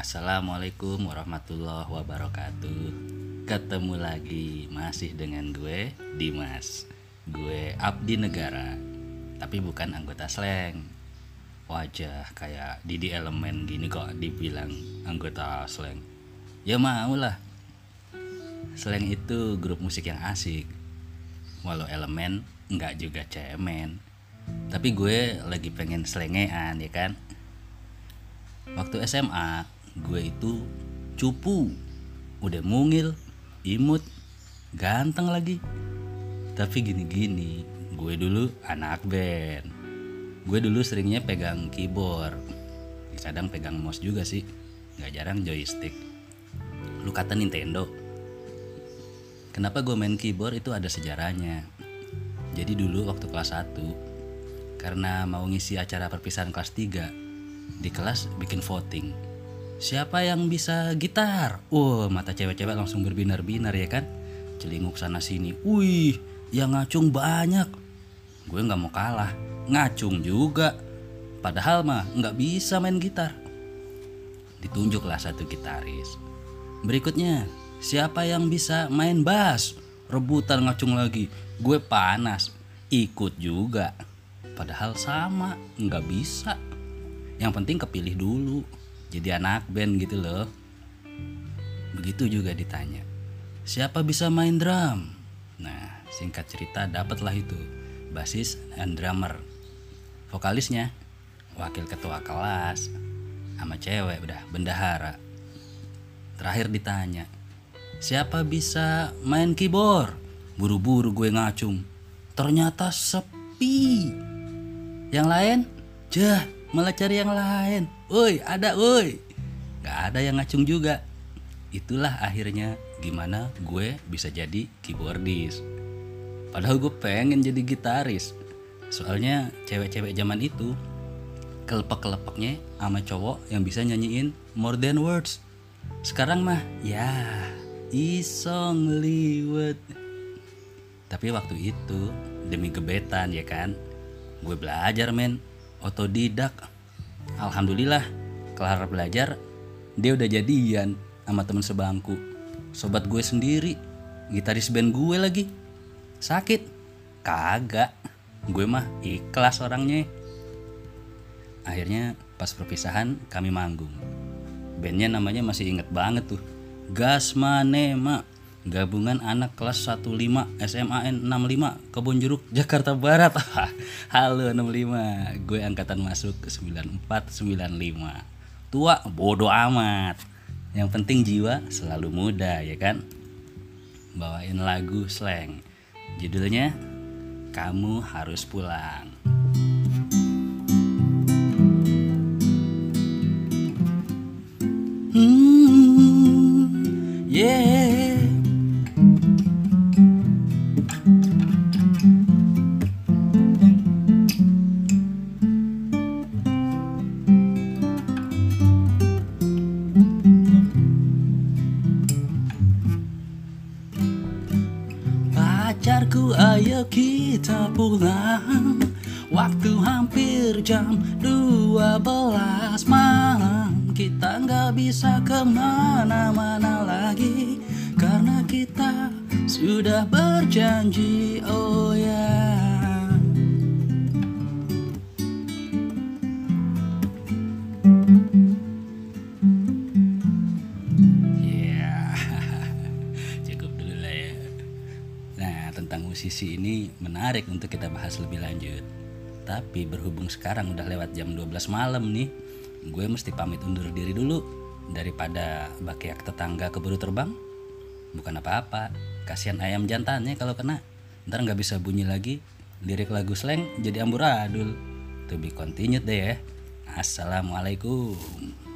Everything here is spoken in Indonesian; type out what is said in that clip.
Assalamualaikum warahmatullahi wabarakatuh. Ketemu lagi masih dengan gue Dimas. Gue abdi negara Tapi bukan anggota slang. Wajah kayak Didi Elemen gini kok dibilang anggota slang. Ya mau lah. Slang itu grup musik yang asik. Walau elemen nggak juga cemen. Tapi gue lagi pengen slengean ya kan? Waktu SMA gue itu cupu. Udah mungil, imut, ganteng lagi. Tapi gini-gini gue dulu anak band. Gue dulu seringnya pegang keyboard. Kadang pegang mouse juga sih. Gak jarang joystick. Lu kata Nintendo. Kenapa gue main keyboard itu ada sejarahnya. Jadi dulu waktu kelas 1 Karena mau ngisi acara perpisahan kelas 3 di kelas bikin voting siapa yang bisa gitar? Wah mata cewek-cewek langsung berbinar-binar ya kan? Celinguk sana sini wih yang ngacung banyak. Gue nggak mau kalah. Ngacung juga. Padahal mah nggak bisa main gitar. Ditunjuklah satu gitaris. Berikutnya siapa yang bisa main bass? Rebutan ngacung lagi. Gue panas. Ikut juga. Padahal sama. Nggak bisa. Yang penting kepilih dulu jadi anak band gitu loh. Begitu juga ditanya siapa bisa main drum? Nah singkat cerita dapatlah itu basis and drummer. Vokalisnya wakil ketua kelas sama cewek udah bendahara. Terakhir ditanya siapa bisa main keyboard? Buru-buru gue ngacung ternyata sepi. Yang lain jah malah cari yang lain. Woi, ada woi. Gak ada yang ngacung juga. Itulah akhirnya gimana gue bisa jadi keyboardis. Padahal gue pengen jadi gitaris. Soalnya cewek-cewek zaman itu kelepek-kelepeknya sama cowok yang bisa nyanyiin more than words. Sekarang mah ya isong liwet. Tapi waktu itu demi gebetan ya kan. Gue belajar men otodidak. Alhamdulillah kelar belajar dia udah jadian sama temen sebangku. Sobat gue sendiri gitaris band gue lagi. Sakit? Kagak. Gue mah ikhlas orangnya. Akhirnya pas perpisahan kami manggung. Bandnya namanya masih inget banget tuh. Gasmanema Gabungan anak kelas 15 SMAN 65 Kebun Jeruk Jakarta Barat. Halo 65 Gue angkatan masuk ke 9495 Tua bodoh amat. Yang penting jiwa selalu muda ya kan? Bawain lagu slang. Judulnya Kamu Harus Pulang. Hmm, yeah Pacarku ayo kita pulang. Waktu hampir jam 12 malam. Kita nggak bisa ke mana-mana lagi. Karena kita sudah berjanji oh ya Ya, musisi ini menarik untuk kita bahas lebih lanjut. Tapi berhubung sekarang udah lewat jam 12 malam nih, gue mesti pamit undur diri dulu daripada bakiak tetangga keburu terbang. Bukan apa-apa, kasihan ayam jantannya kalau kena. Ntar nggak bisa bunyi lagi, lirik lagu slang jadi amburadul. To be continued deh ya. Assalamualaikum.